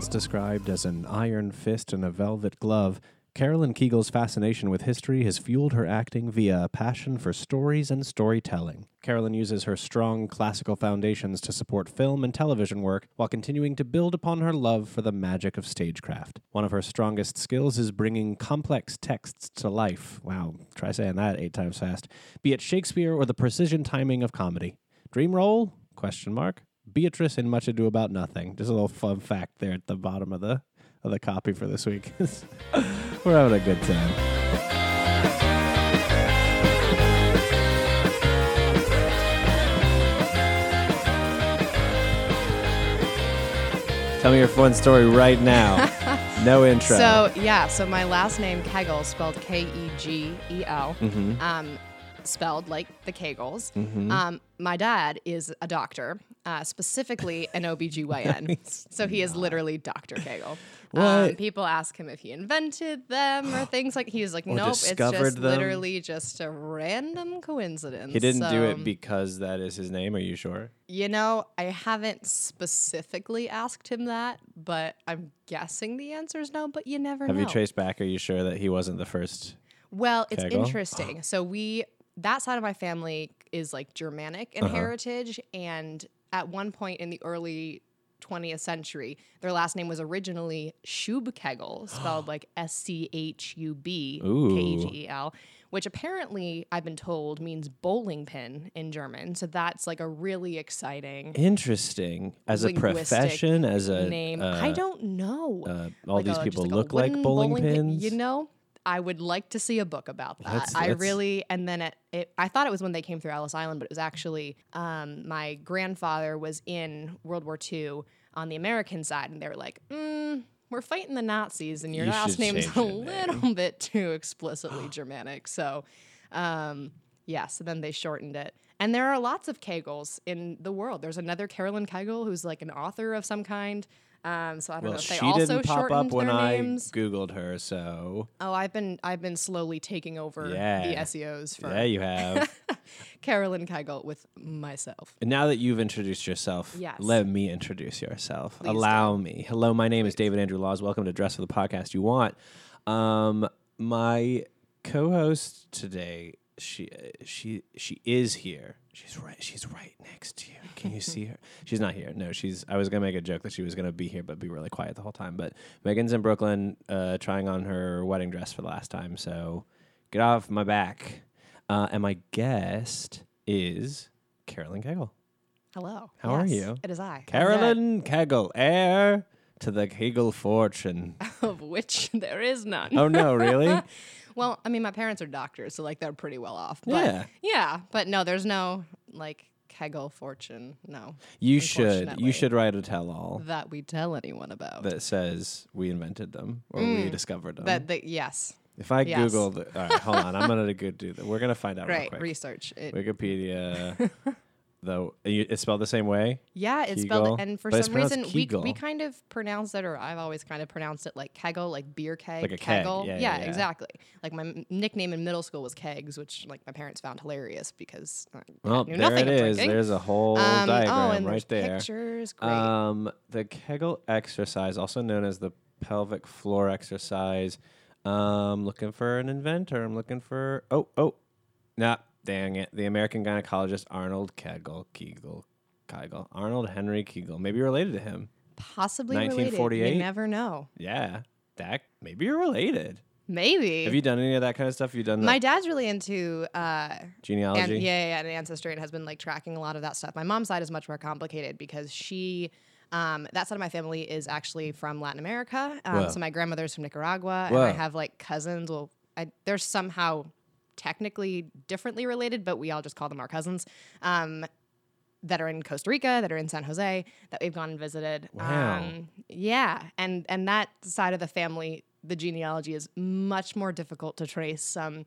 Once described as an iron fist and a velvet glove, Carolyn Kegel's fascination with history has fueled her acting via a passion for stories and storytelling. Carolyn uses her strong classical foundations to support film and television work while continuing to build upon her love for the magic of stagecraft. One of her strongest skills is bringing complex texts to life. Wow, try saying that eight times fast. Be it Shakespeare or the precision timing of comedy. Dream role? Question mark. Beatrice in Much Ado About Nothing. Just a little fun fact there at the bottom of the of the copy for this week. We're having a good time. Tell me your fun story right now. No intro. So yeah, so my last name Kegel, spelled K E G E L, Mm-hmm. um, spelled like the Kegels. Um, my dad is a doctor, uh, specifically an OBGYN. so he is literally Dr. Kegel. Um, people ask him if he invented them or things like he's like, nope, it's just them?" literally just a random coincidence. he didn't do it because that is his name. Are you sure? you know, I haven't specifically asked him that, but I'm guessing the answer is no. But you never Have know. you traced back? Are you sure that he wasn't the first? Well, it's interesting. So we that side of my family is like Germanic in Uh-huh. heritage, and at one point in the early 20th century, their last name was originally Schubkegel, spelled like S C H U B K E G E L, which apparently I've been told means bowling pin in German. So that's like a really exciting Interesting. As a profession, as a name. uh, I don't know. uh, all Like these a- people like look like bowling, pin. pins. You know, I would like to see a book about that. Let's- I really, and then it, it, I thought it was when they came through Ellis Island, but it was actually um, my grandfather was in World War II on the American side, and they were like, mm, "We're fighting the Nazis, and your You last name's a little bit too explicitly Germanic." So, um, yeah. So then they shortened it. And there are lots of Kegels in the world. There's another Carolyn Kegel who's like an author of some kind. Um, so I don't well, know if they she also didn't pop up when I googled her, so Oh, I've been I've been slowly taking over the SEOs for yeah, you have. Carolyn Kegel with myself. and now that you've introduced yourself, Yes. let me introduce yourself. Please Allow me. Hello, my name is David Andrew Laws. Welcome to Dress for the Podcast You Want. Um, my co-host today, she she she is here. She's right. She's right next to you. Can you see her? She's not here. No, she's. I was gonna make a joke that she was gonna be here, but be really quiet the whole time. But Megan's in Brooklyn, uh, trying on her wedding dress for the last time. So get off my back. Uh, and my guest is Carolyn Kegel. Hello. How are you? It is I. Carolyn Kegel, heir to the Kegel fortune. Of which there is none. oh no, really? Well, I mean, my parents are doctors, so like they're pretty well off. But, Yeah. Yeah, but no, there's no like Kegel fortune. No, You should. You should write a tell-all that we tell anyone about. that says we invented them or we discovered them. Mm. that the, yes, if I yes. Google, the, all right, hold on, I'm gonna go do that. We're gonna find out real quick. research. It, Wikipedia, though, it's spelled the same way. Yeah, it's Kegel, spelled and for but some reason we we kind of pronounce it, or I've always kind of pronounced it like kegel, like beer keg, Like a keg, kegel. yeah, yeah, yeah. exactly. Like my m- nickname in middle school was kegs, which like my parents found hilarious because I Well, knew there nothing it is. drinking. There's a whole Um, diagram oh, right there. Pictures, great. Um, the Kegel exercise, also known as the pelvic floor exercise. Um, looking for an inventor. I'm looking for. Oh, oh, nah, dang it. The American gynecologist Arnold Kegel, Kegel, Kegel, Arnold Henry Kegel. Maybe you're related to him. Possibly related. 1948? You never know. Yeah, that maybe you're related. Maybe. Have you done any of that kind of stuff? You done my dad's really into uh, genealogy? And, yeah, yeah, yeah, and ancestry and has been like tracking a lot of that stuff. My mom's side is much more complicated because she, um, that side of my family is actually from Latin America. Whoa. Um, so my grandmother's from Nicaragua, and I have like cousins. Well, I, they're somehow technically differently related, but we all just call them our cousins. Um, that are in Costa Rica, that are in San Jose, that we've gone and visited. Wow. Um, yeah, and and that side of the family, the genealogy is much more difficult to trace. Some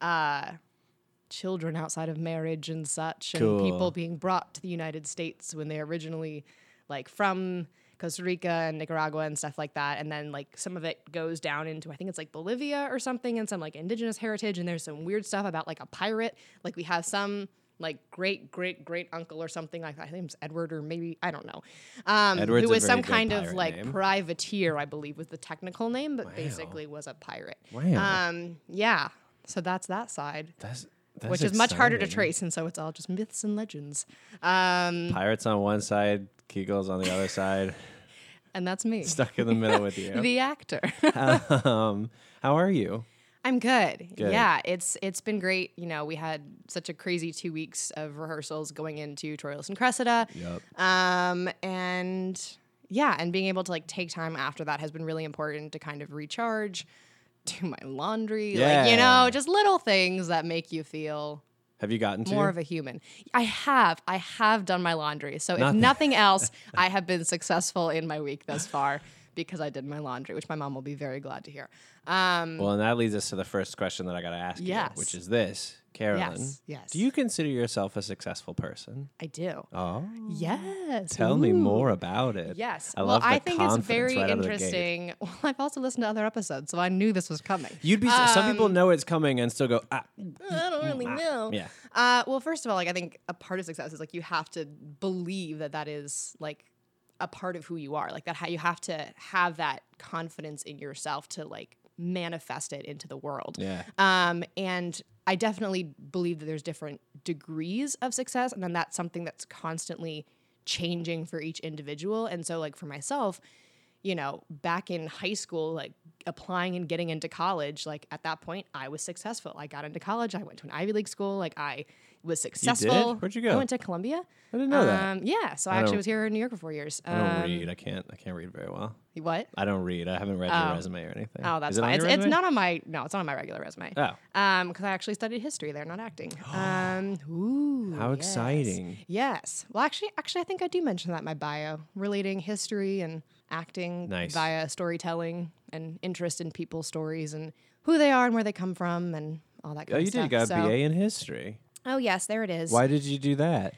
uh, children outside of marriage and such, and people being brought to the United States when they originally, like from Costa Rica and Nicaragua and stuff like that, and then like some of it goes down into I think it's like Bolivia or something, and some like indigenous heritage, and there's some weird stuff about like a pirate. Like we have some like great great great uncle or something like that. I think it was Edward or maybe I don't know. Um, Edward's who was some kind of like name. privateer, I believe was the technical name, but basically was a pirate. Wow. Um, yeah. So that's that side, That's, that's which is much harder to trace, and so it's all just myths and legends. Um, Pirates on one side, Kegels on the other side, and that's me, stuck in the middle with you. the actor. um, how are you? I'm good. Good. Yeah, it's it's been great. You know, we had such a crazy two weeks of rehearsals going into Troilus and Cressida. Yep. Um, and yeah, and being able to like take time after that has been really important to kind of recharge, do my laundry, like you know, just little things that make you feel Have you gotten to? more of a human. I have, I have done my laundry. So if Nothing. nothing else, I have been successful in my week thus far because I did my laundry, which my mom will be very glad to hear. Um, well, and that leads us to the first question that I got to ask Yes. you, which is this, Carolyn. Yes, yes. Do you consider yourself a successful person? I do. Oh. Yes. Tell me more about it. Yes. I well, love I think it's very right out of the gate. interesting. Well, I've also listened to other episodes, so I knew this was coming. You'd be. some people Um, know it's coming and still go. Ah, I don't really know. yeah. Uh, well, first of all, like I think a part of success is like you have to believe that that is like a part of who you are. Like that, how you have to have that confidence in yourself to like manifest it into the world. Yeah. Um, and I definitely believe that there's different degrees of success, and then that's something that's constantly changing for each individual. And so, like for myself, you know, back in high school, like applying and getting into college, like at that point, I was successful. I got into college. I went to an Ivy League school. Like I was successful. Where'd you go? I went to Columbia. I didn't know that. Um, yeah. So I, I actually was here in New York for four years. I don't Um, read. I can't. I can't read very well. What? I don't read. I haven't read Oh. your resume or anything. Oh, that's it fine. It's, it's not on my no, it's not on my regular resume. Oh, Um, because I actually studied history there, not acting. Um, ooh, how yes. exciting! Yes. Well, actually, actually, I think I do mention that in my bio, relating history and acting Nice. via storytelling and interest in people's stories and who they are and where they come from and all that kind Oh, of you stuff. did. You got a So- BA in history. Oh, yes, there it is. Why did you do that?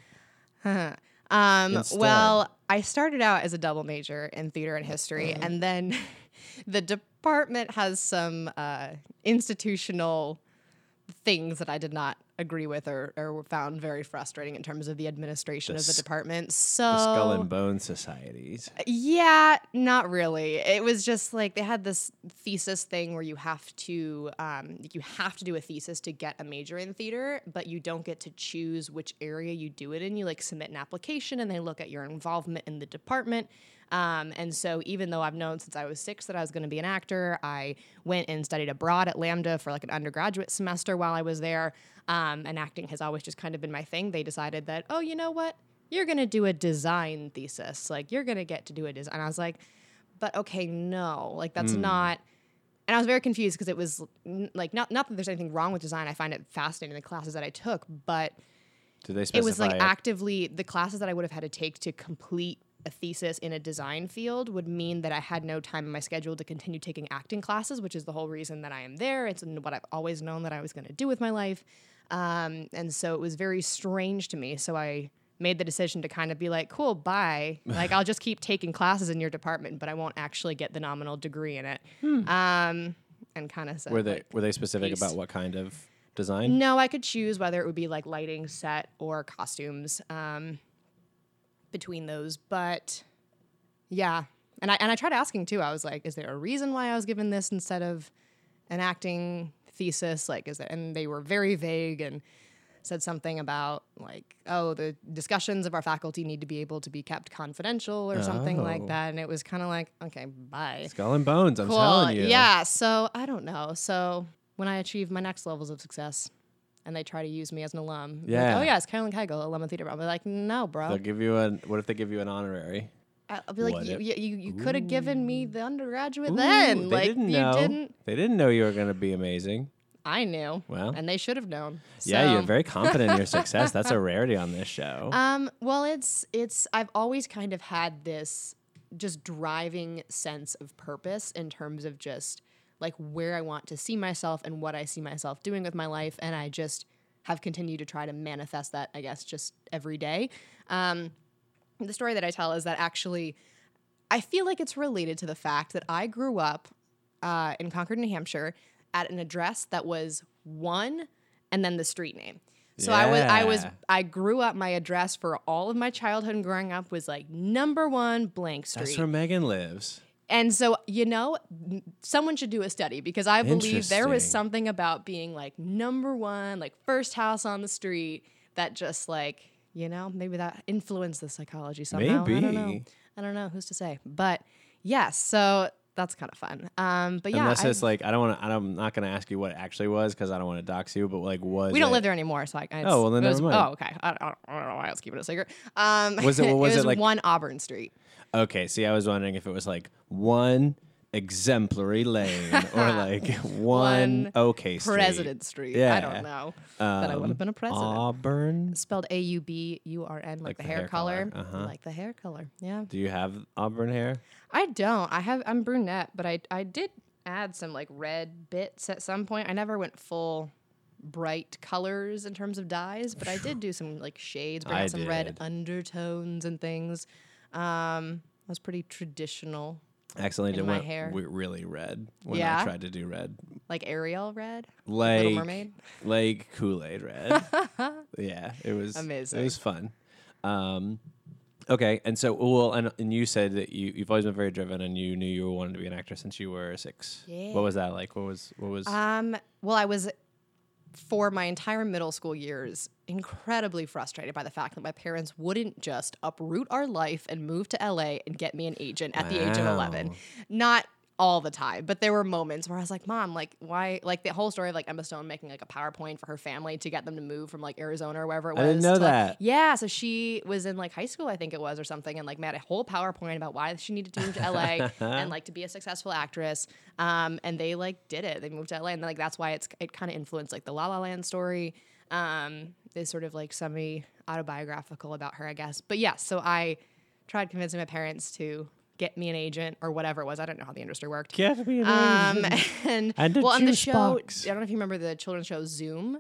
Um, well, I started out as a double major in theater and history, Uh-huh. and then the department has some uh, institutional things that I did not agree with or, or found very frustrating in terms of the administration The of the department. So The Skull and Bone Societies. yeah, not really. It was just like they had this thesis thing where you have to um, you have to do a thesis to get a major in theater, but you don't get to choose which area you do it in. You like submit an application, and they look at your involvement in the department. Um, and so, even though I've known since I was six that I was going to be an actor, I went and studied abroad at LAMDA for like an undergraduate semester while I was there. Um, and acting has always just kind of been my thing. They decided that, oh, you know what? You're going to do a design thesis. Like, you're going to get to do a design. And I was like, but okay, no, like, that's not. And I was very confused because it was like, not, not that there's anything wrong with design. I find it fascinating, the classes that I took, but Did they specify it was like actively the classes that I would have had to take to complete a thesis in a design field would mean that I had no time in my schedule to continue taking acting classes, which is the whole reason that I am there. It's what I've always known that I was going to do with my life. Um, and so it was very strange to me. So I made the decision to kind of be like, cool, bye. Like, I'll just keep taking classes in your department, but I won't actually get the nominal degree in it. Um, and kind of said, Were they like, were they specific peace. about what kind of design? no, I could choose whether it would be like lighting, set, or costumes um, between those. But yeah, and I and I tried asking too. I was like, "Is there a reason why I was given this instead of an acting thesis?" Like, is there? And they were very vague and said something about like, "Oh, the discussions of our faculty need to be able to be kept confidential" or something Oh. like that. And it was kind of like, "Okay, bye." Skull and Bones. I'm Cool. telling you. Yeah. So I don't know. So when I achieve my next levels of success and they try to use me as an alum, be like, Yeah. oh, yes, Carolyn Kegel, alum of theater. I'll be like, no, bro. They'll give you an. What if they give you an honorary? I'll be like, What you, you, you, you could have given me the undergraduate Ooh, then. they like, didn't you know. didn't. They didn't know you were going to be amazing. I knew. Well. and they should have known. yeah, you're very confident in your success. That's a rarity on this show. Um, well, it's it's I've always kind of had this just driving sense of purpose in terms of just like where I want to see myself and what I see myself doing with my life, and I just have continued to try to manifest that, I guess, just every day. Um, the story that I tell is that actually, I feel like it's related to the fact that I grew up uh, in Concord, New Hampshire, at an address that was one and then the street name. So I was I was I grew up my address for all of my childhood and growing up was like number 1 blank street. That's where Megan lives. And so, you know, someone should do a study because I believe there was something about being like number one, like first house on the street that just like, you know, maybe that influenced the psychology somehow. Maybe. I don't know. I don't know who's to say. But yes, so that's kind of fun. Um, but yeah, Unless I- it's like I don't want to. I'm not going to ask you what it actually was because I don't want to dox you. But like, was we don't it- live there anymore, so I. It's, Oh, well, then it was, never mind. Oh, okay. I, I, don't, I don't know why I was keeping it a secret. Um, Was it- was it like- one Auburn Street? Okay, see, I was wondering if it was like one exemplary lane or like one, One okay street. President Street. I Yeah. don't know. but I would have um, been a president. Auburn. spelled A U B U R N, like, the, hair, color. Uh-huh. Like the hair color. Yeah. Do you have auburn hair? I don't. I have. I'm brunette, but I I did add some like red bits at some point. I never went full bright colors in terms of dyes, but I did do some like shades, bring I out some red undertones and things. Um, I was pretty traditional, Accidentally In did my went hair. w- really red when I tried to do red, like Ariel red, like Little Mermaid. like Kool Aid red. yeah, it was Amazing. It was fun. Um, okay, and so well, and, and you said that you you've always been very driven, and you knew you wanted to be an actor since you were six. Yeah. What was that like? What was what was? Um, well, I was for my entire middle school years incredibly frustrated by the fact that my parents wouldn't just uproot our life and move to LA and get me an agent at the age of 11. Not all the time, but there were moments where I was like, "Mom, like why like the whole story of like Emma Stone making like a PowerPoint for her family to get them to move from like Arizona or wherever it was." I didn't know to, like- that. yeah, so she was in like high school, I think it was, or something, and like made a whole PowerPoint about why she needed to move to LA and like to be a successful actress. Um, and they like did it. They moved to LA, and like that's why it's it kind of influenced like the La La Land story. Um, is sort of like semi autobiographical about her, I guess. But yeah, so I tried convincing my parents to get me an agent or whatever it was. I don't know how the industry worked. Get me an Um, agent. and, And well, on the show, box. I don't know if you remember the children's show Zoom.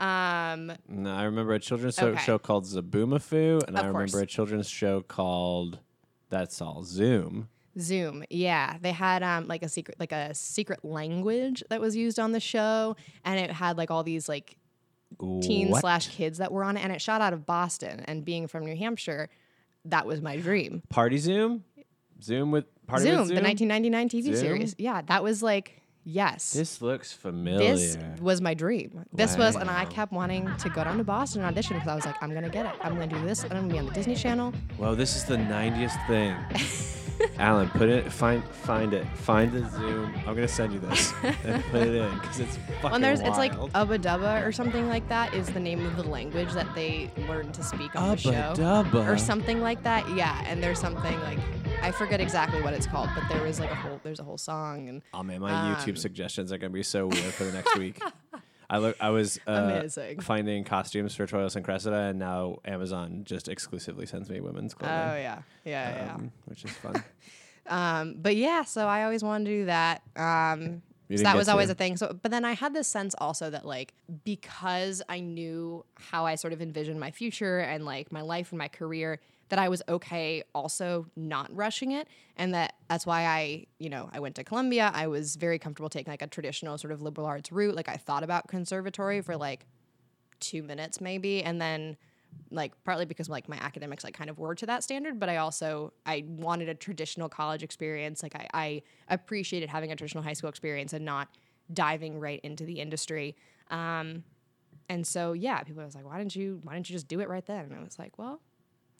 Um, No, I remember a children's show, Okay. show called Zoboomafoo, and I remember course. a children's show called That's All Zoom. Zoom, yeah, they had um like a secret like a secret language that was used on the show, and it had like all these like teens What? slash kids that were on it, and it shot out of Boston. And being from New Hampshire, that was my dream. Party Zoom? Zoom with Party Zoom, with Zoom? the 1999 TV Zoom? series, yeah, that was like yes. This looks familiar. This was my dream. This was, and I kept wanting to go down to Boston and audition because I was like, I'm gonna get it. I'm gonna do this, and I'm gonna be on the Disney Channel. Well, this is the 90th thing. Alan, put it, find, find it, find the Zoom. I'm gonna send you this and put it in because it's fucking When there's, it's like wild. Ubbi Dubbi or something like that is the name of the language that they learn to speak on the show. Dubbi. or something like that. Yeah, and there's something like I forget exactly what it's called, but there was like a whole there's a whole song and Oh man, my YouTube Um, suggestions are gonna be so weird for the next week. I look, I was uh, Amazing. finding costumes for Troilus and Cressida, and now Amazon just exclusively sends me women's clothing. oh clothing, yeah, yeah, um, which is fun. Um, but yeah, so I always wanted to do that. Um, so that was always a thing. So, but then I had this sense also that like because I knew how I sort of envisioned my future and like my life and my career, that I was okay also not rushing it, and that that's why I, you know, I went to Columbia. I was very comfortable taking like a traditional sort of liberal arts route. Like I thought about conservatory for like two minutes maybe, and then like partly because like my academics like kind of were to that standard but i also i wanted a traditional college experience like i, I appreciated having a traditional high school experience and not diving right into the industry um, and so yeah people was like why didn't you why didn't you just do it right then and i was like well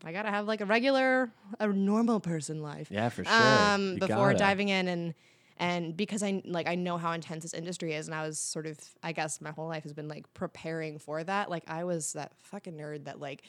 i gotta have like a regular a normal person life Yeah, for sure. um, You before gotta. diving in and and because I like I know how intense this industry is, and I was sort of I guess my whole life has been like preparing for that. Like I was that fucking nerd that like,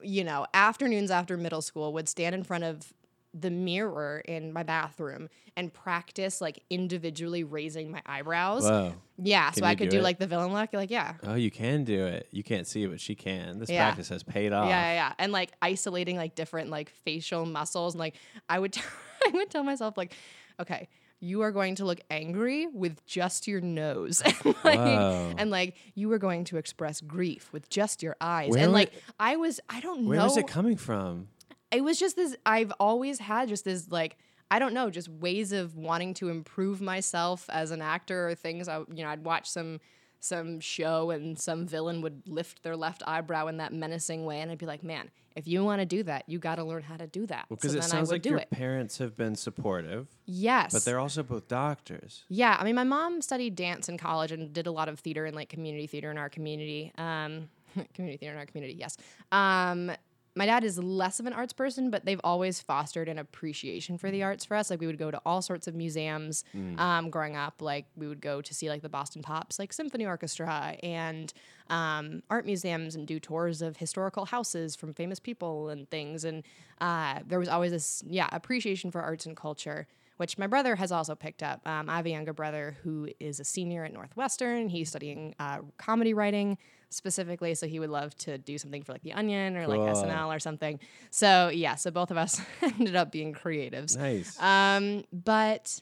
you know, afternoons after middle school would stand in front of the mirror in my bathroom and practice like individually raising my eyebrows. Whoa. Yeah, Can so I could do do it? like the villain look. Like yeah, Oh, you can do it. You can't see it, but she can. This Yeah. practice has paid off. Yeah, yeah, yeah. And like isolating like different like facial muscles and like I would I would tell myself like, okay, you are going to look angry with just your nose. and like Whoa. and like you are going to express grief with just your eyes. Where and like I was I don't Where know where is it coming from? It was just this I've always had just this like I don't know, just ways of wanting to improve myself as an actor or things I you know, I'd watch some some show and some villain would lift their left eyebrow in that menacing way and I'd be like, "Man, if you want to do that, you got to learn how to do that." Because so it sounds like your it. parents have been supportive, yes. but they're also both doctors. Yeah, I mean, my mom studied dance in college and did a lot of theater and like community theater in our community. Um, community theater in our community, yes. Um, my dad is less of an arts person, but they've always fostered an appreciation for the arts for us. Like we would go to all sorts of museums um, growing up. Like we would go to see like the Boston Pops, like symphony orchestra, and um, art museums, and do tours of historical houses from famous people and things. And uh, there was always this, yeah, appreciation for arts and culture which my brother has also picked up. Um, I have a younger brother who is a senior at Northwestern. He's studying uh, comedy writing specifically, so he would love to do something for like The Onion or like Cool. SNL or something. So yeah, so both of us ended up being creatives. Nice. Um, but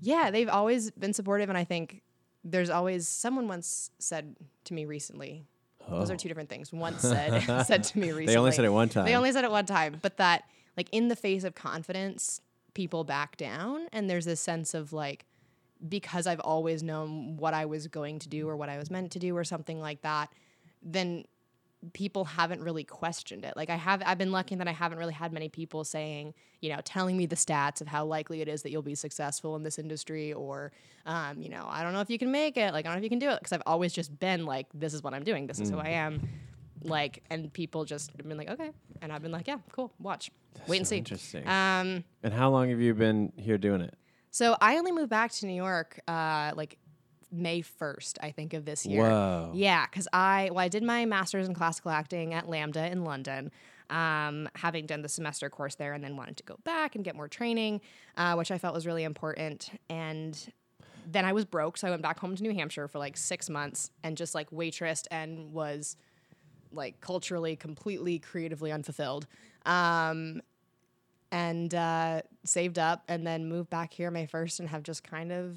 yeah, they've always been supportive, and I think there's always someone once said to me recently. Those are two different things. Once said said to me recently. Oh. they only said it one time. They only said it one time, but that like in the face of confidence, people back down, and there's this sense of like because I've always known what I was going to do or what I was meant to do or something like that, then people haven't really questioned it. Like I have I've been lucky that I haven't really had many people saying, you know, telling me the stats of how likely it is that you'll be successful in this industry or um, you know, I don't know if you can make it, like I don't know if you can do it because I've always just been like this is what I'm doing. This is who I am. Like and people just have been like, "Okay." And I've been like, "Yeah, cool. Watch. Wait and So see." Interesting. Um and how long have you been here doing it? so I only moved back to New York uh like May 1st, I think, of this year. Whoa. Yeah, because I well, I did my master's in classical acting at LAMDA in London, um, having done the semester course there, and then wanted to go back and get more training, uh, which I felt was really important. And then I was broke, so I went back home to New Hampshire for like six months and just like waitressed and was like culturally, completely, creatively unfulfilled. Um, and uh, saved up and then moved back here May 1st and have just kind of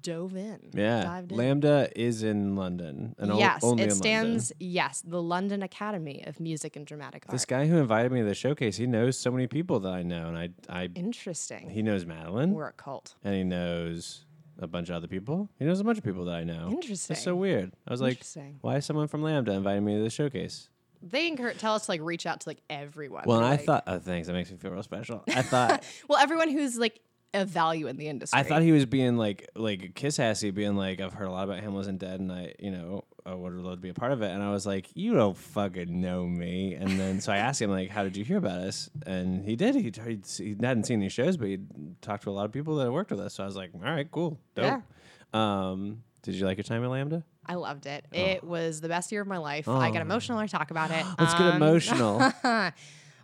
dove in. Yeah. Dived in. LAMDA is in London. And o- yes, only it stands. Yes, the London Academy of Music and Dramatic Arts. This guy who invited me to the showcase, he knows so many people that I know, and I, I, Interesting. he knows Madeline, We're a cult. and he knows a bunch of other people. He knows a bunch of people that I know. Interesting. It's so weird. I was like, Interesting. why is someone from LAMDA inviting me to the showcase? They encourage, tell us to like reach out to like everyone. Well, and I like- thought, oh, thanks. That makes me feel real special. I thought, well, everyone who's like a value in the industry. I thought he was being like, like kiss assy, being like, I've heard a lot about him wasn't dead, and I, you know, I would love to be a part of it. And I was like, you don't fucking know me. And then so I asked him like, how did you hear about us? And he did. He he, he hadn't seen these shows, but he talked to a lot of people that worked with us. So I was like, all right, cool, dope. Um, did you like your time at LAMDA? I loved it. It was the best year of my life. I get Oh. emotional when I talk about it. Let's get Um, emotional.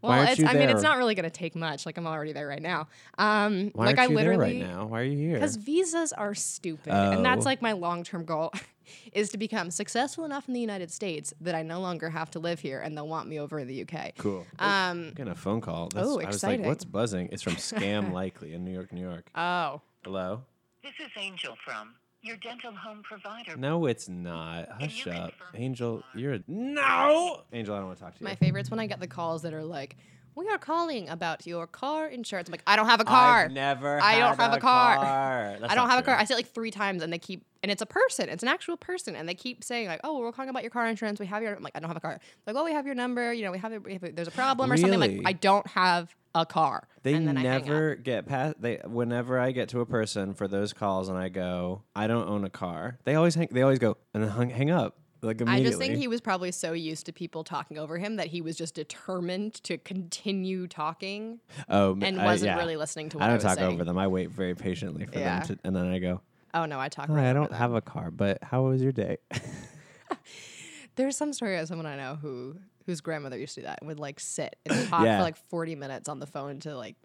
Well, it's, I mean, it's not really going to take much. Like I'm already there right now. Um, Why like aren't I you there literally right now? Why are you here? because visas are stupid, and that's Oh. like my long term goal is to become successful enough in the United States that I no longer have to live here, and they'll want me over in the UK. Cool. Um, Getting a phone call. That's, Oh, I was exciting. like, what's buzzing? It's from Scam Likely in New York, New York. oh, Hello? This is Angel from your dental home provider. No, it's not. Hush up. Angel, you're a. No! Angel, I don't want to talk to you. my favorite's when I get the calls that are like, "We are calling about your car insurance." I'm like, "I don't have a car. I've never I don't have a car. That's I don't have a car." I say it like three times, and they keep, and it's a person. It's an actual person, and they keep saying like, "Oh, we're calling about your car insurance. We have your." I'm like, "I don't have a car." Like, "Oh, we have your number. You know, we have, it, we have there's a problem or something." I'm like, I don't have a car. They and then I hang up. never get past. They whenever I get to a person for those calls and I go, I don't own a car. They always hang. They always go and then hang, hang up like I just think he was probably so used to people talking over him that he was just determined to continue talking oh, and I- wasn't yeah. really listening to what I I, don't was talk saying. over them. I wait very patiently for Yeah. them to, and then I go. Oh no, I talk. Hi, right I don't have a car, but how was your day? There's some story of someone I know who whose grandmother used to do that and would like sit and talk Yeah. for like 40 minutes on the phone to like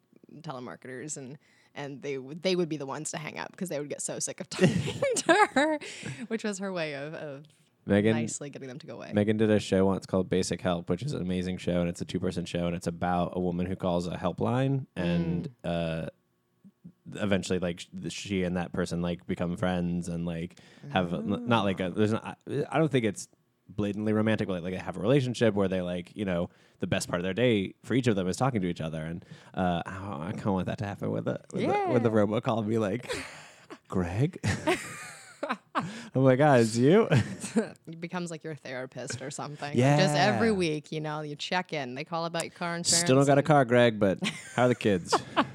telemarketers and and they would they would be the ones to hang up because they would get so sick of talking to her, which was her way of, of Megan, nicely getting them to go away. Megan did a show once called Basic Help, which is an amazing show, and it's a two-person show, and it's about a woman who calls a helpline, and Mm. uh, eventually, like she and that person like become friends, and like have a, n- not like a. There's not. I- don't think it's blatantly romantic, but like they have a relationship where they like you know the best part of their day for each of them is talking to each other, and uh, I kind of want that to happen with the with, the, with the Yeah. robocall and be like, Greg. oh my god, it's you. It becomes like your therapist or something. Yeah. Just every week, you know, you check in. They call about your car insurance. Still don't got a car, Greg, but how are the kids?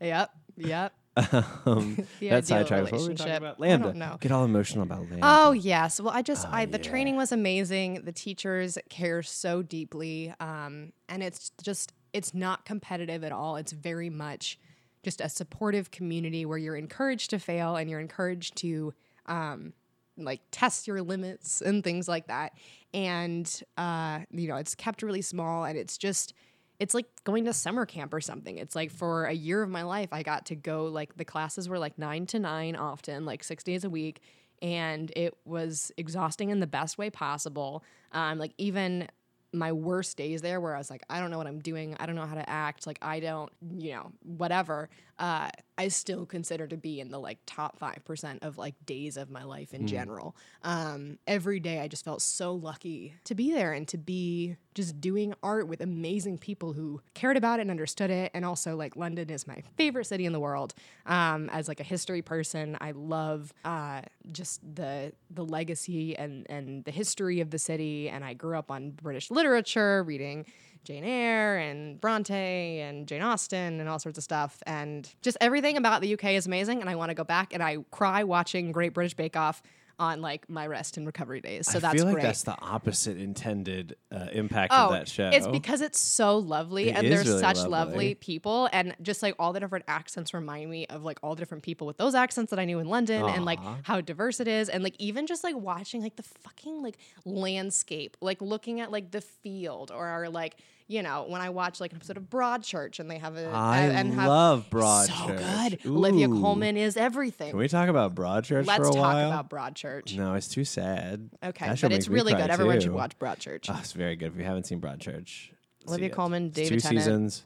Yep. Yep. um, The that ideal sidetrack. What were we talking about? I LAMDA. don't know. Get all emotional about LAMDA. Oh yes. Well, I just I the yeah. training was amazing. The teachers care so deeply, um, and it's just it's not competitive at all. It's very much just a supportive community where you're encouraged to fail and you're encouraged to um, like test your limits and things like that. And uh, you know, it's kept really small, and it's just it's like going to summer camp or something. It's like for a year of my life, I got to go like the classes were like nine to nine often, like six days a week. And it was exhausting in the best way possible. Um, like even my worst days there where I was like, I don't know what I'm doing. I don't know how to act. Like I don't, you know, whatever. Uh, I still consider to be in the like top 5% of like days of my life in general. Um, every day I just felt so lucky to be there and to be just doing art with amazing people who cared about it and understood it. And also like London is my favorite city in the world. Um, as like a history person, I love uh, just the the legacy and and the history of the city. And I grew up on British literature, reading Jane Eyre and Bronte and Jane Austen and all sorts of stuff. And just everything about the UK is amazing. And I want to go back and I cry watching Great British Bake Off on like my rest and recovery days. So I that's feel like great. that's the opposite intended uh, impact Oh, of that show. it's because it's so lovely It and they're really such lovely. lovely. people and just like all the different accents remind me of like all the different people with those accents that I knew in London and like how diverse it is and like even just like watching like the fucking like landscape like looking at like the field or our like you know when I watch like an episode of Broadchurch and they have a I and have love so Broadchurch. good Olivia Colman is everything Can we talk about Broadchurch let's for a talk while? about Broadchurch no, it's too sad. okay That but it's really good everyone should too. watch Broadchurch Oh, it's very good. If you haven't seen Broadchurch, Olivia. Colman, It's David two Tennant. seasons.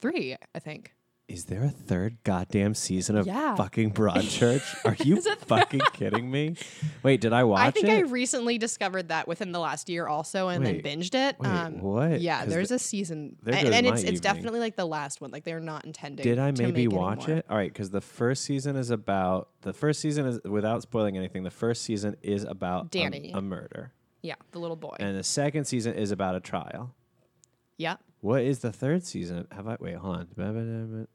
three I think Is there a third goddamn season of Yeah. fucking Broadchurch? Are you fucking kidding me? Wait, did I watch I think it? I recently discovered that within the last year also, and Wait, then binged it. wait, um, what? Yeah, there's the- a season, and, and it's it's definitely like the last one. Like they're not intending. Did I maybe watch it? All right, because the first season is about the first season is without spoiling anything. The first season is about a- Danny. a, murder, Yeah, the little boy. and the second season is about a trial. yeah, What is the third season? Have I wait? Hold on.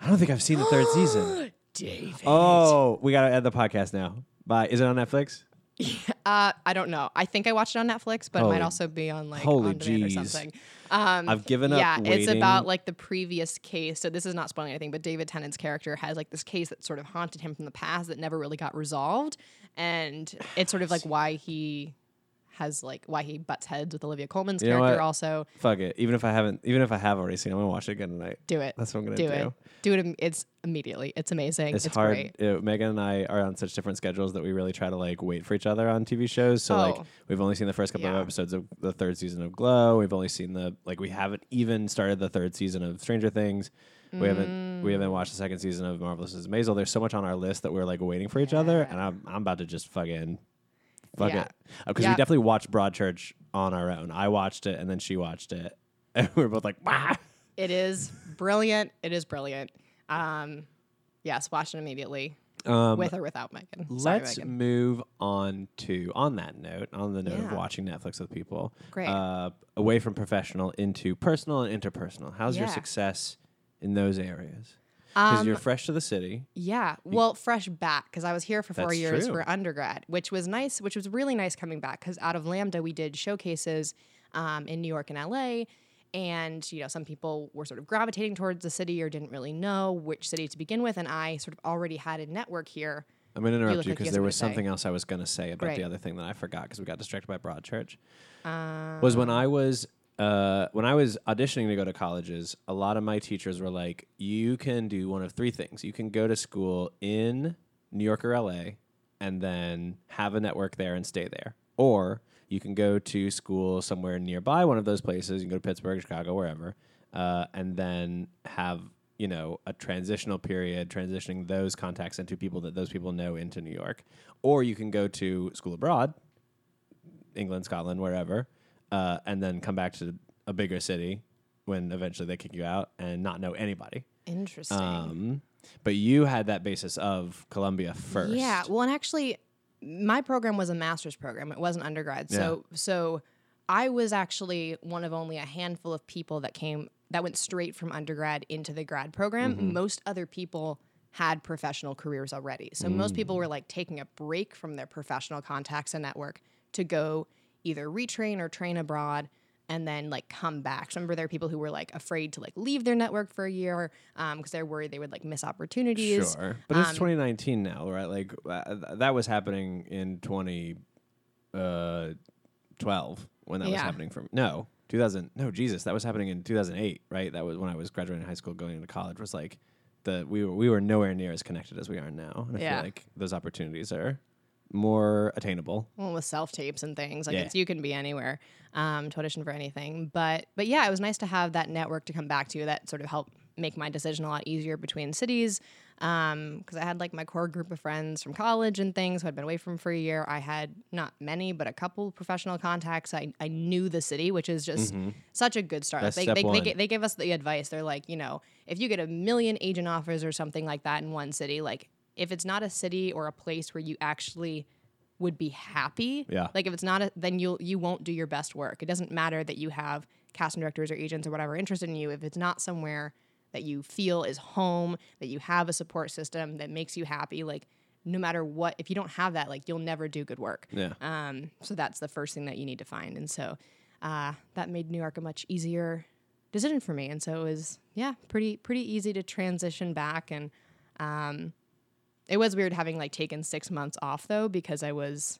I don't think I've seen the third season. David. Oh, we gotta end the podcast now. Bye. Is it on Netflix? Uh, I don't know. I think I watched it on Netflix, but it Holy- might also be on like holy on demand or jeez. something. Um, I've given up yeah, it's waiting. about like the previous case. So this is not spoiling anything, but David Tennant's character has like this case that sort of haunted him from the past that never really got resolved, and it's sort of like why he has like why he butts heads with Olivia Colman's You know character. what? Also, Fuck it. Even if I haven't, even if I have already seen, it, I'm gonna watch it again tonight. do it. That's what I'm gonna do do. it. Do it. im- It's immediately. It's amazing. It's, It's, hard. great. uh, Megan and I are on such different schedules that we really try to like wait for each other on TV shows. So like Oh. we've only seen the first couple Yeah. of episodes of the third season of Glow. We've only seen the like we haven't even started the third season of Stranger Things. We haven't we Mm. haven't watched the second season of Marvelous Mrs. Maisel. There's so much on our list that we're like waiting for each other, and I'm I'm about to just fucking fuck Yeah. it because we definitely watched Broadchurch on our own. I watched it and then she watched it, and we were both like, "Bah!" It is brilliant. It is brilliant. Um, yes, watch it immediately Um, with or without Megan. Sorry, Let's Megan. move on to on that note, on the note of watching Netflix with people. Great. Uh, away from professional into personal and interpersonal. How's your success in those areas? Because you're Um, fresh to the city. Yeah, well, fresh back because I was here for four That's years true. for undergrad, which was nice, which was really nice coming back because out of LAMDA we did showcases um, in New York and LA, and you know some people were sort of gravitating towards the city or didn't really know which city to begin with, and I sort of already had a network here. I'm going to interrupt you because have there was to say. something else I was going to say about the other thing that I forgot because we got distracted by Broadchurch. Uh, was when I was uh, when I was auditioning to go to colleges, a lot of my teachers were like, "You can do one of three things. You can go to school in New York or LA, and then have a network there and stay there. Or you can go to school somewhere nearby one of those places. You can go to Pittsburgh, Chicago, wherever, uh, and then have you know a transitional period, transitioning those contacts into people that those people know into New York. Or you can go to school abroad, England, Scotland, wherever, uh, and then come back to a bigger city when eventually they kick you out and not know anybody. Interesting. Um, but you had that basis of Columbia first. Yeah. Well, and actually, my program was a master's program. It wasn't undergrad. So, so I was actually one of only a handful of people that came that went straight from undergrad into the grad program. Mm-hmm. Most other people had professional careers already. So most people Mm. were like taking a break from their professional contacts and network to go either retrain or train abroad and then like come back. So I remember there are people who were like afraid to like leave their network for a year because they're worried they would like miss opportunities. Sure, but it's Um, 2019 now, right? Like uh, th- that was happening in 2012 when that was Yeah. happening. From no 2000, no Jesus, that was happening in 2008, right? That was when I was graduating high school, going into college. Was like the we were we were nowhere near as connected as we are now, and I Yeah. feel like those opportunities are more attainable. well, with self tapes and things like Yeah. it's you can be anywhere um, to audition for anything but but yeah it was nice to have that network to come back to that sort of helped make my decision a lot easier between cities because i had like my core group of friends from college and things who i'd been away from for a year i had not many but a couple professional contacts i, I knew the city which is just such a good start That's they, step they, they, one. they gave us the advice they're like you know if you get a million agent offers or something like that in one city like if it's not a city or a place where you actually would be happy. Yeah. Like if it's not, a, then you'll you won't do your best work. It doesn't matter that you have casting directors or agents or whatever interested in you. If it's not somewhere that you feel is home, that you have a support system that makes you happy, like no matter what, if you don't have that, like you'll never do good work. Yeah. Um, so that's the first thing that you need to find. And so uh, that made New York a much easier decision for me. And so it was, yeah, pretty pretty easy to transition back. And um, it was weird having like taken six months off though because I was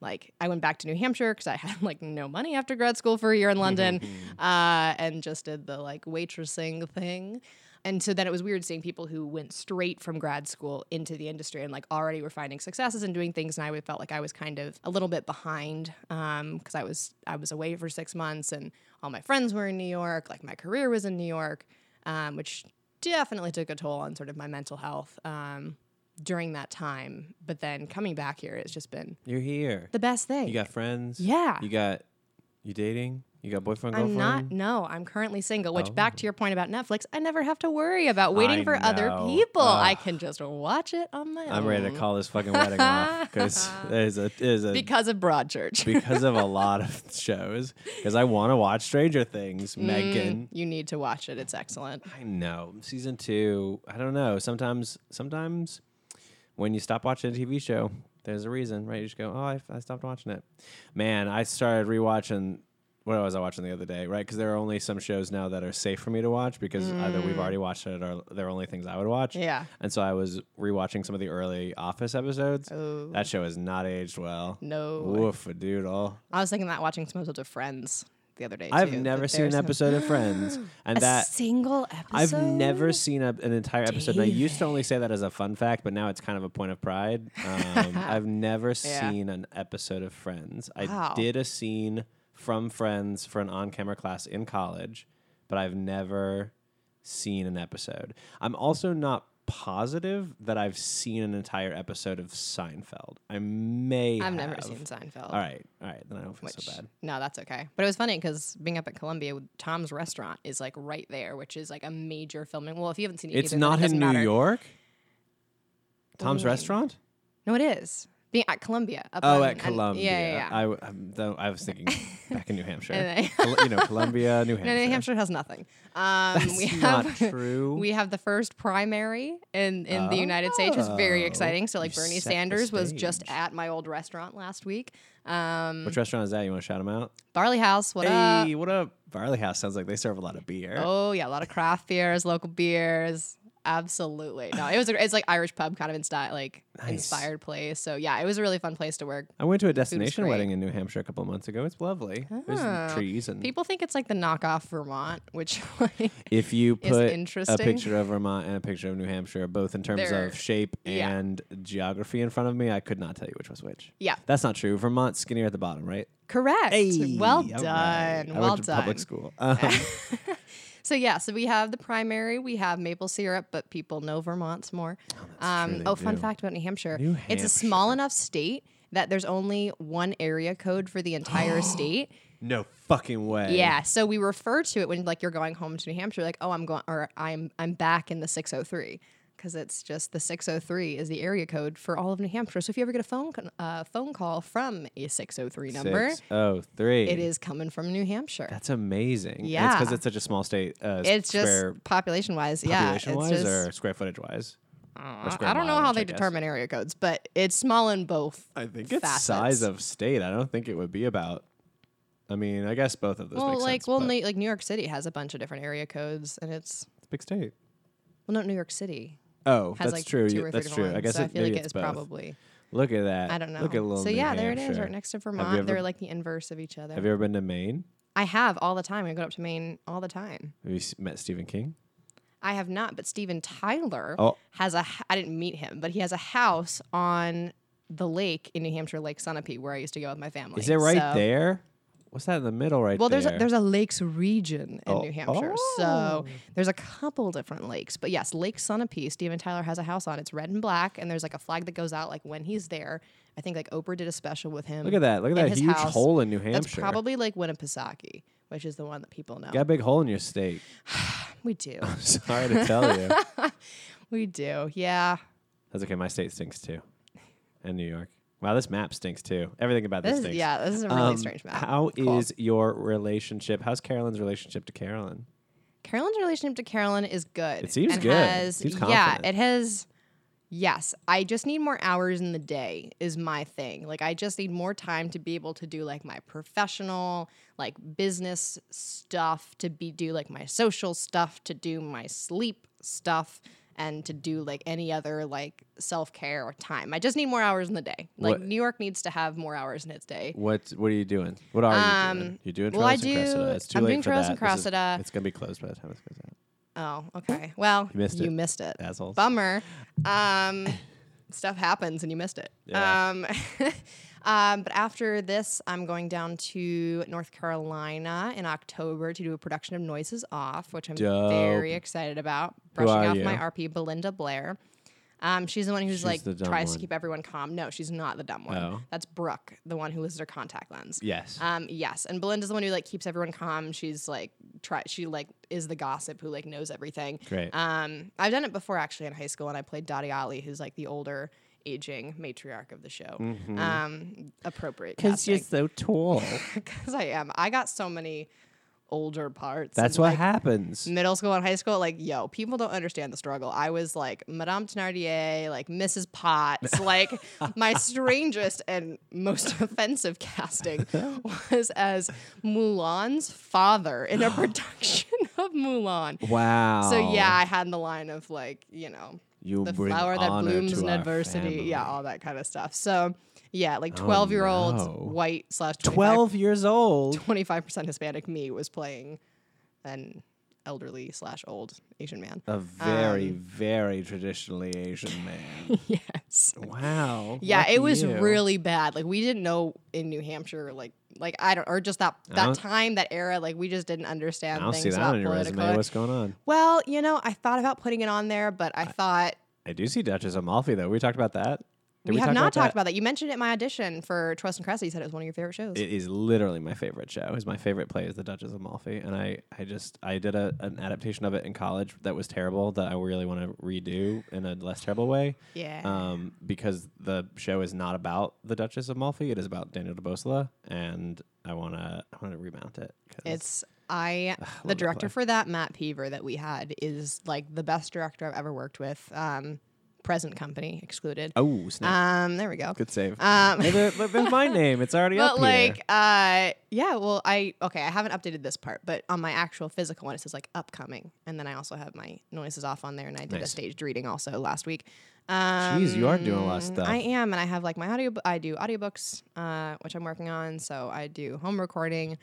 like I went back to New Hampshire because I had like no money after grad school for a year in London, uh, and just did the like waitressing thing. And so then it was weird seeing people who went straight from grad school into the industry and like already were finding successes and doing things. And I felt like I was kind of a little bit behind because I was I was away for six months and all my friends were in New York. Like my career was in New York, um, which definitely took a toll on sort of my mental health um, during that time. But then coming back here, it's just been You're here. the best thing. You got friends. Yeah. You got you dating. You got boyfriend I'm girlfriend. not. No, I'm currently single. Which, back to oh. your point about Netflix, I never have to worry about waiting I for other know. people. I can just watch it on my own. I'm ready to call this fucking wedding off because there's a there's a because of Broadchurch. because of a lot of shows. Because I want to watch Stranger Things, mm, Megan. you need to watch it. It's excellent. I know season two. I don't know. Sometimes, sometimes when you stop watching a TV show, there's a reason, right? You just go, "Oh, I, I stopped watching it." Man, I started rewatching. What was I watching the other day? Right? Because there are only some shows now that are safe for me to watch because either we've already watched it or they're only things I would watch. Mm. Yeah. And so I was rewatching some of the early Office episodes. Oh. That show has not aged well. No. Woof a doodle. I was thinking that watching some episodes of Friends the other day. I've too, never seen an episode of Friends, and a that single episode. I've never seen a, an entire episode. And I used to only say that as a fun fact, but now it's kind of a point of pride. Um, I've never Yeah. seen an episode of Friends. I did a scene from Friends for an on-camera class in college, but I've never seen an episode. I'm also not positive that I've seen an entire episode of Seinfeld. I may. I've never seen Seinfeld. All right, all right, then I don't feel Which, so bad. no, that's okay. But it was funny because being up at Columbia, Tom's Restaurant is like right there, which is like a major filming. Well, if you haven't seen it, It's either, not in New matter. York. Tom's restaurant. No, it is. Being at Columbia. Up Oh, on- at and- Columbia. yeah, yeah, yeah. I, um, though I was thinking back in New Hampshire. And Col- you know, Columbia, New No, Hampshire. New Hampshire has nothing. Um, That's we not have, true. We have the first primary in, in the United States, which is very Oh, exciting. So, like, you Bernie Sanders was just at my old restaurant last week. Um, Which restaurant is that? You want to shout them out? Barley House, what up? hey, what up? Barley House sounds like they serve a lot of beer. Oh, yeah, a lot of craft beers, local beers. Absolutely. No, it was. A, it's like Irish pub kind of in style, like Nice. inspired place. So yeah, it was a really fun place to work. I went to a destination wedding in New Hampshire a couple of months ago. It's lovely. Ah. There's trees and People think it's like the knockoff Vermont, which like if you put a interesting. picture of Vermont and a picture of New Hampshire, both in terms They're- of shape yeah. and geography in front of me, I could not tell you which was which. yeah, That's not true. Vermont's skinnier at the bottom, right? correct. Hey, well done. right. I Well went to done. public school. Um, So yeah, so we have the primary, we have maple syrup, but people know Vermont's more. um, oh, fun do. fact about New Hampshire: New it's a small enough state that there's only one area code for the entire state. no fucking way. Yeah, so we refer to it when like you're going home to New Hampshire, like, oh, I'm going, or I'm I'm back in the 603, because it's just the 603 is the area code for all of New Hampshire. So if you ever get a phone uh, phone call from a 603 number, Six oh three. it is coming from New Hampshire. That's amazing. And It's Yeah. because it's such a small state. Uh, it's just population wise, yeah. population wise or square footage wise. I I don't know how they determine area codes, but it's small in both. I think it's facets. size of state. I don't think it would be about. I mean, I guess both of those Well, like sense. well, New- like New York City has a bunch of different area codes, and it's it's a big state. well, not New York City Oh, has that's like true. two or three that's different true. I guess so it, I feel like it it's both. probably. Look at that. I don't know. Look at little so New yeah, there it is, right next to Vermont. They're like the inverse of each other. Have you ever been to Maine? I have all the time. I go up to Maine all the time. Have you met Stephen King? I have not, but Steven Tyler Oh. has a. I didn't meet him, but he has a house on the lake in New Hampshire, Lake Sunapee, where I used to go with my family. Is it right So- there? What's that in the middle right there? Well, there's a, there's a lakes region in Oh. New Hampshire, so oh. there's a couple different lakes. But yes, Lake Sunapee, Steven Tyler has a house on. It's red and black, and there's like a flag that goes out like when he's there. I think like Oprah did a special with him. Look at that. Look at that huge house. hole in New Hampshire. That's probably like Winnipesaukee, which is the one that people know. Got a big hole in your state. We do, Sorry to tell you. we do. Yeah, That's okay. My state stinks too. And New York. Wow, this map stinks too. Everything about this, this is, stinks. yeah, this is a really Um, strange map. How Cool. is your relationship? How's Carolyn's relationship to Carolyn? Carolyn's relationship to Carolyn is good. It seems good. Has, Seems yeah, it has. Yes, I just need more hours in the day is my thing. Like I just need more time to be able to do like my professional, like business stuff, to be do like my social stuff, to do my sleep stuff and to do like any other like self-care or time. I just need more hours in the day. Like What- New York needs to have more hours in its day. What What are you doing? What are you doing? Um, You're doing well, I Troilus and Cressida. do- It's too I'm late doing for that. and This is- Cressida. it's gonna be closed by the time this goes out. Oh, okay. Well, You missed it. missed it. Assholes. Bummer. Um, stuff happens and you missed it. Yeah. Um, um, but after this, I'm going down to North Carolina in October to do a production of Noises Off, which I'm Dope. very excited about. Brushing off my? RP, Belinda Blair. Um, she's the one who's She's like tries one. to keep everyone calm. No, she's not the dumb one. Oh. That's Brooke, the one who loses her contact lens. Yes. Um, yes, and Belinda's the one who like keeps everyone calm. She's like try she like is the gossip who like knows everything. Great. Um, I've done it before actually in high school, and I played Dotty Otley, who's like the older, aging matriarch of the show. Um, appropriate Because you're so tall. because I am. I got so many older parts. That's what like, happens. Middle school and high school, like yo, people don't understand the struggle. I was like Madame Thenardier, like Mrs. Potts, like my strangest and most offensive casting was as Mulan's father in a production of Mulan. Wow. So yeah, I had the line of like, you know, You the bring flower that blooms in adversity. Yeah, all that kind of stuff. So yeah, like twelve year old no. white slash 12 years old. twenty five percent Hispanic me was playing an elderly slash old Asian man. A very, Um, very traditionally Asian man. yes. wow. Yeah, it was you. really bad. Like we didn't know in New Hampshire, like like I don't or just that that time, that era, like we just didn't understand. I don't things see that about on your political. resume. What's going on? Well, you know, I thought about putting it on there, but I thought I do see Duchess of Malfi, though. We talked about that. Did we, have talk not about talked that? about that. You mentioned it in my audition for Troilus and Cressida. You said it was one of your favorite shows. It is literally my favorite show. Is my favorite play is The Duchess of Malfi, and I, I just I did a, an adaptation of it in college that was terrible that I really want to redo in a less terrible way. yeah. Um, because the show is not about the Duchess of Malfi, it is about Daniel de DeBosela, and I wanna I wanna remount it. It's I love the director play. for that Matt Peaver that we had is like the best director I've ever worked with. Um, present company excluded. Oh, snap. Um, there we go. Good save. Um, Hey, there- there's my name. It's already but up like, here. uh, yeah. Well, I okay. I haven't updated this part, but on my actual physical one, it says like upcoming, and then I also have my noises off on there, and I did a staged reading also last week. Um, Jeez, you are doing a lot of stuff. I am, and I have like my audio. I do audiobooks, uh, which I'm working on. So I do home recording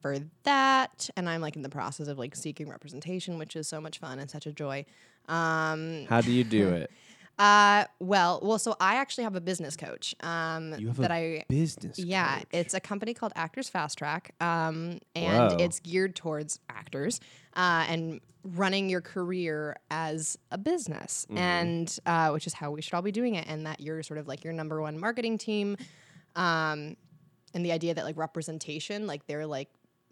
for that, and I'm like in the process of like seeking representation, which is so much fun and such a joy. Um, How do you do it? Uh, well, well, so I actually have a business coach. Um, You have that a I business. yeah, coach. it's a company called Actors Fast Track, um, and Whoa. it's geared towards actors uh, and running your career as a business, Mm-hmm. and uh, which is how we should all be doing it. And that you're sort of like your number one marketing team, um, and the idea that like representation, like they're like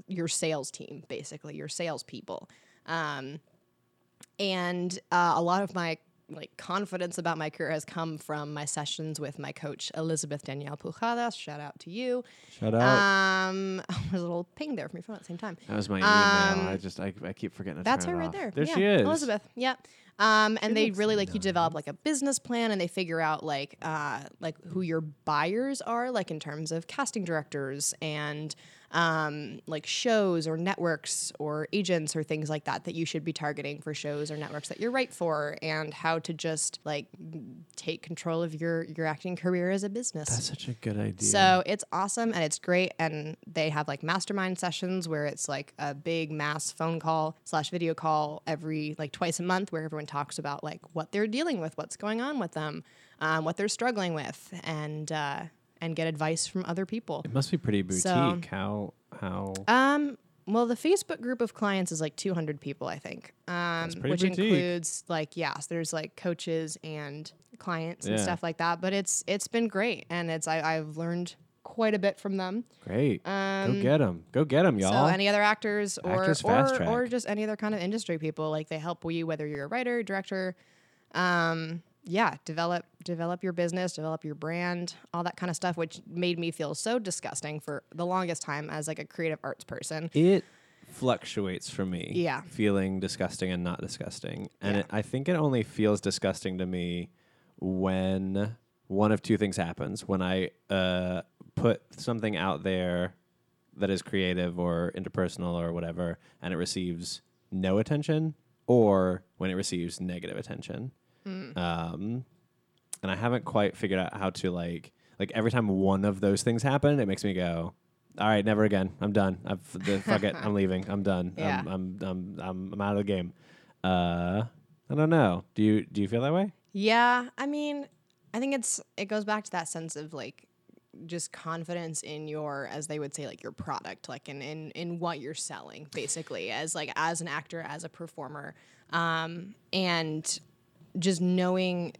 your sales team, basically your salespeople. Um, and uh, a lot of my like confidence about my career has come from my sessions with my coach Elizabeth Danielle Pujadas. Shout out to you. Shout out. Um, there's a little ping there from your phone at the same time. that was my email. I um, just I, I keep forgetting to That's turn her it right off. there. There yeah, she is. Elizabeth. Yeah. Um, and they really like you develop like a business plan and they figure out like uh, like who your buyers are like in terms of casting directors and um, like shows or networks or agents or things like that that you should be targeting for shows or networks that you're right for and how to just like take control of your your acting career as a business. That's such a good idea. So it's awesome and it's great. And they have like mastermind sessions where it's like a big mass phone call slash video call every like twice a month where everyone talks about like what they're dealing with, what's going on with them, um, what they're struggling with, and uh, and get advice from other people. it must be pretty boutique. So- how how Um, well, the Facebook group of clients is like 200 people, I think, um, pretty which boutique. includes like yes, there's like coaches and clients and stuff like that. But it's it's been great, and it's I, I've learned quite a bit from them. great. Um, Go get them. Go get them, y'all. So any other actors or Actors or, or just any other kind of industry people, like they help you whether you're a writer, director, um, yeah, develop develop your business, develop your brand, all that kind of stuff, which made me feel so disgusting for the longest time as like a creative arts person. it fluctuates for me. Yeah. Feeling disgusting and not disgusting. And Yeah. it, I think it only feels disgusting to me when one of two things happens. When I uh, put something out there that is creative or interpersonal or whatever, and it receives no attention, or when it receives negative attention. Um, and I haven't quite figured out how to like like every time one of those things happen, it makes me go, "All right, never again. I'm done. I've the, fuck it. I'm leaving. I'm done. Yeah. I'm, I'm I'm I'm I'm out of the game." Uh, I don't know. Do you do you feel that way? Yeah, I mean, I think it's it goes back to that sense of like just confidence in your as they would say like your product like in in, in what you're selling basically as like as an actor as a performer um and just knowing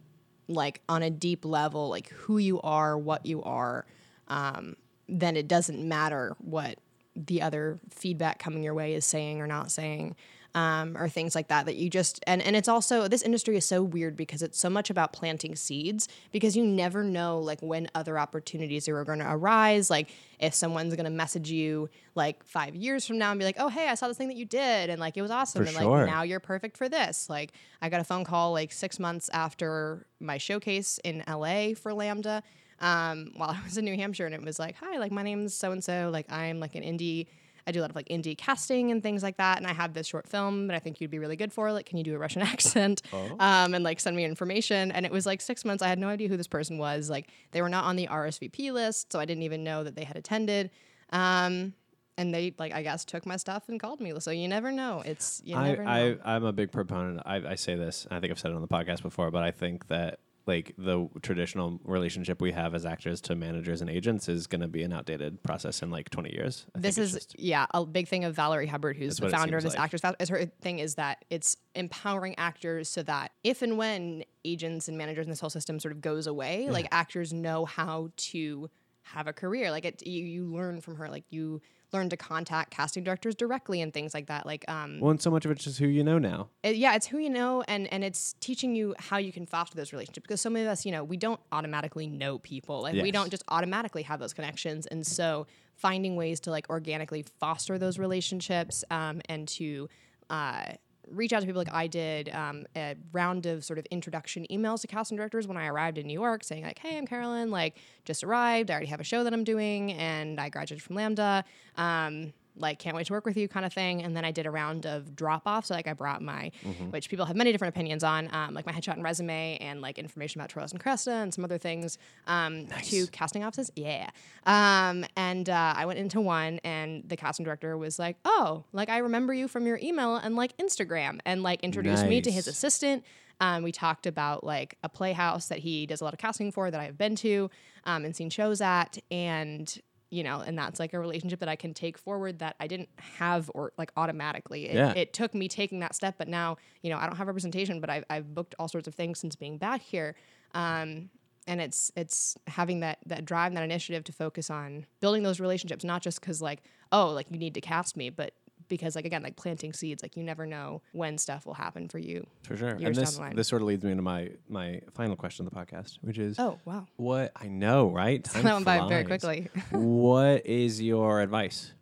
like on a deep level like who you are what you are um then it doesn't matter what the other feedback coming your way is saying or not saying um, or things like that that you just and and it's also this industry is so weird because it's so much about planting seeds because you never know like when other opportunities are going to arise like if someone's going to message you like five years from now and be like oh hey i saw this thing that you did and like it was awesome For and sure. like now you're perfect for this like i got a phone call like six months after my showcase in la for LAMDA um, while I was in New Hampshire, and it was like, "Hi, like my name's so and so. Like I'm like an indie. I do a lot of like indie casting and things like that. And I have this short film that I think you'd be really good for. Like, can you do a Russian accent? Um, and like send me information. And it was like six months. I had no idea who this person was. Like they were not on the RSVP list, so I didn't even know that they had attended. Um, and they like I guess took my stuff and called me. So you never know. It's you I, never know. I I'm a big proponent. I, I say this. I think I've said it on the podcast before, but I think that like the traditional relationship we have as actors to managers and agents is going to be an outdated process in like 20 years. I this is just- yeah a big thing of Valerie Hubbard, who's the founder of this like. Actors. Is her thing is that it's empowering actors so that if and when agents and managers in this whole system sort of goes away, like actors know how to have a career. Like it, you, you learn from her. Like you learn to contact casting directors directly and things like that. Like um, well, and so much of it's just who you know now. it- yeah, it's who you know, and and it's teaching you how you can foster those relationships. Because so many of us, you know, we don't automatically know people. Like we don't just automatically have those connections, and so finding ways to like organically foster those relationships um, and to uh, reach out to people like I did um, a round of sort of introduction emails to casting directors when I arrived in New York, saying like, "Hey, I'm Carolyn. Like, just arrived. I already have a show that I'm doing, and I graduated from LAMDA. Um, like, can't wait to work with you, kind of thing." And then I did a round of drop offs. So like, I brought my, which people have many different opinions on, um, like my headshot and resume, and like information about Troilus and Cressida and some other things um, to casting offices. Yeah. Um, and uh, I went into one, and the casting director was like, "Oh, like I remember you from your email and like Instagram," and like introduced me to his assistant. Um, we talked about like a playhouse that he does a lot of casting for that I've been to um, and seen shows at, and you know, and that's like a relationship that I can take forward that I didn't have or like automatically. It, Yeah. it took me taking that step, but now you know I don't have representation, but I've, I've booked all sorts of things since being back here. Um, and it's it's having that that drive and that initiative to focus on building those relationships, not just because like oh like you need to cast me, but because like again like planting seeds, like you never know when stuff will happen for you. For sure. and this down the line. this sort of leads me into my my final question of the podcast, which is Oh wow, what I know, right? Time that went by very quickly. what is your advice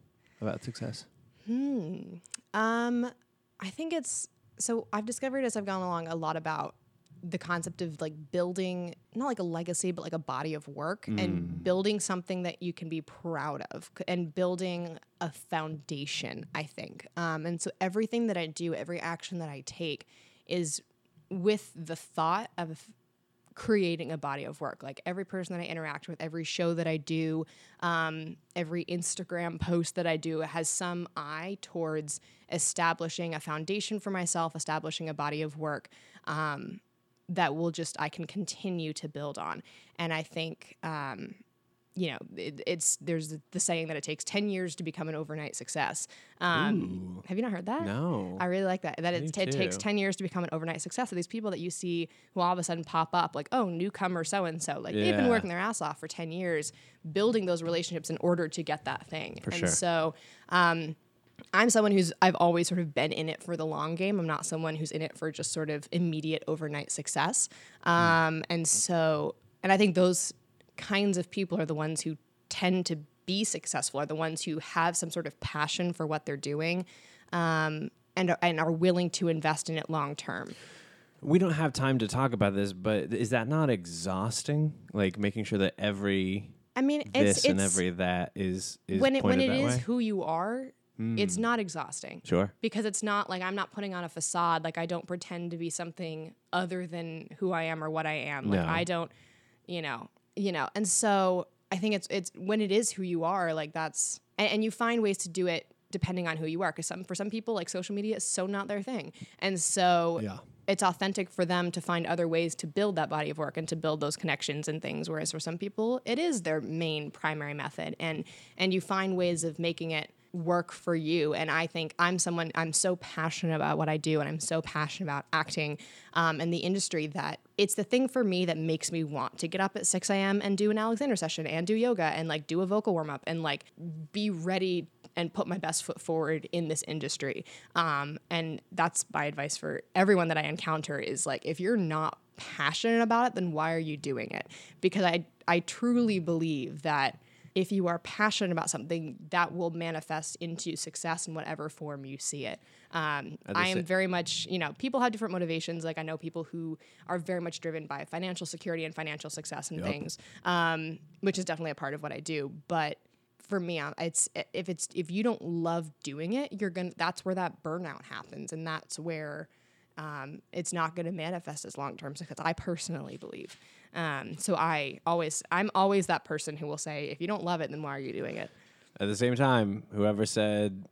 about success? Hmm um, I think it's so I've discovered as I've gone along a lot about the concept of like building not like a legacy but like a body of work and building something that you can be proud of and building a foundation i think. Um, and so everything that i do every action that i take is with the thought of creating a body of work. Like every person that I interact with, every show that I do, um, every Instagram post that I do has some eye towards establishing a foundation for myself, establishing a body of work. Um, that will just, I can continue to build on. And I think, um, you know, it, it's there's the saying that it takes 10 years to become an overnight success. Um, have you not heard that? No. I really like that. That it, Me it takes 10 years to become an overnight success. So these people that you see who all of a sudden pop up, like, oh, newcomer so and so, like they've been working their ass off for 10 years building those relationships in order to get that thing. and sure. so, um, I'm someone who's I've always sort of been in it for the long game. I'm not someone who's in it for just sort of immediate overnight success. Um, and so, and I think those kinds of people are the ones who tend to be successful, are the ones who have some sort of passion for what they're doing, um, and and are willing to invest in it long term. We don't have time to talk about this, but is that not exhausting? Like making sure that every I mean, this it's, and it's every that is is when it when it is way? who you are, it's mm. not exhausting. Sure. because it's not like I'm not putting on a facade. Like I don't pretend to be something other than who I am or what I am. Like No. I don't, you know, you know. And so I think it's it's when it is who you are. Like that's and, and you find ways to do it depending on who you are. Because some for some people, like social media is so not their thing, and so Yeah. it's authentic for them to find other ways to build that body of work and to build those connections and things whereas for some people it is their main primary method and and you find ways of making it work for you and i think i'm someone i'm so passionate about what i do and i'm so passionate about acting um, and the industry that it's the thing for me that makes me want to get up at 6 a.m and do an alexander session and do yoga and like do a vocal warm-up and like be ready and put my best foot forward in this industry. Um, and that's my advice for everyone that I encounter is like, if you're not passionate about it, then why are you doing it? Because I, I truly believe that if you are passionate about something, that will manifest into success in whatever form you see it. Um, I am very much, you know, people have different motivations. Like I know people who are very much driven by financial security and financial success and things, um, which is definitely a part of what I do. But for me, it's if it's if you don't love doing it, you're gonna. That's where that burnout happens, and that's where um, it's not going to manifest as long term success. I personally believe. Um, so I always, I'm always that person who will say, if you don't love it, then why are you doing it? At the same time, whoever said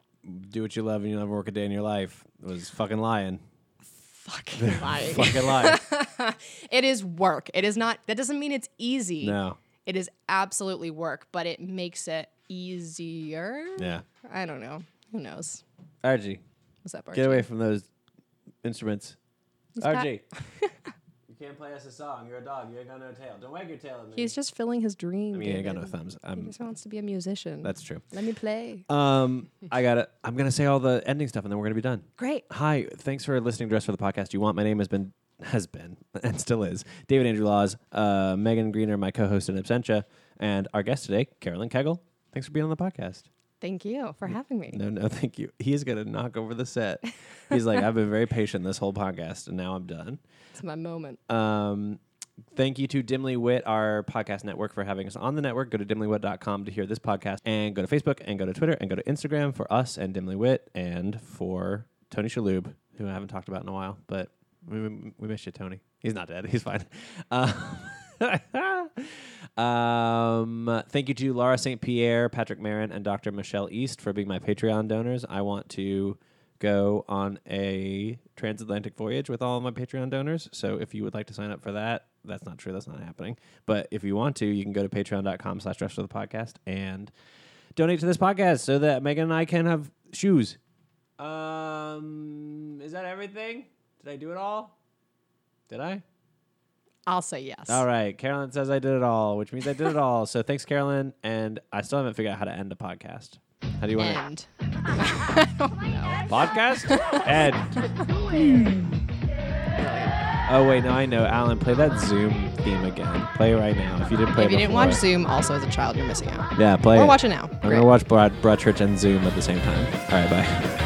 do what you love and you'll never work a day in your life was fucking lying. Fucking lying. fucking lying. it is work. It is not. That doesn't mean it's easy. No. It is absolutely work, but it makes it easier. Yeah. I don't know. Who knows? RG, What's up, Archie? get away from those instruments. RG. you can't play us a song. You're a dog. You ain't got no tail. Don't wag your tail at me. He's just filling his dream. I mean, I ain't got David. no thumbs. He Um, just wants to be a musician. that's true. Let me play. Um, I gotta. I'm gonna say all the ending stuff, and then we're gonna be done. Great. Hi, thanks for listening to us for the podcast. You want my name has been has been and still is David Andrew Laws, uh, Megan Greener, my co-host in absentia, and our guest today, Carolyn Kegel. Thanks for being on the podcast. Thank you for having me. No, no, thank you. He's gonna knock over the set. He's like, I've been very patient this whole podcast, and now I'm done. It's my moment. Um, thank you to Dimly Wit, our podcast network, for having us on the network. Go to dimlywit.com to hear this podcast, and go to Facebook, and go to Twitter, and go to Instagram for us and Dimly Wit, and for Tony Shalhoub, who I haven't talked about in a while, but we, we, we miss you, Tony. He's not dead. He's fine. Uh, um, thank you to Laura St. Pierre, Patrick Marin, and Dr. Michelle East for being my Patreon donors. I want to go on a transatlantic voyage with all of my Patreon donors. So if you would like to sign up for that, that's not true. That's not happening. But if you want to, you can go to patreon.com slash rest of the podcast and donate to this podcast so that Megan and I can have shoes. Um, is that everything? Did I do it all? Did I? I'll say yes. All right. Carolyn says I did it all, which means I did it all. So thanks, Carolyn. And I still haven't figured out how to end a podcast. How do you want End. to podcast? End. Oh wait, no, I know. Alan, play that Zoom theme again. Play it right now. If you didn't play If it you didn't before. watch Zoom, also as a child, you're missing out. yeah, play Or it. watch it now. I'm Great. gonna watch Broad Broadchurch and Zoom at the same time. All right, bye.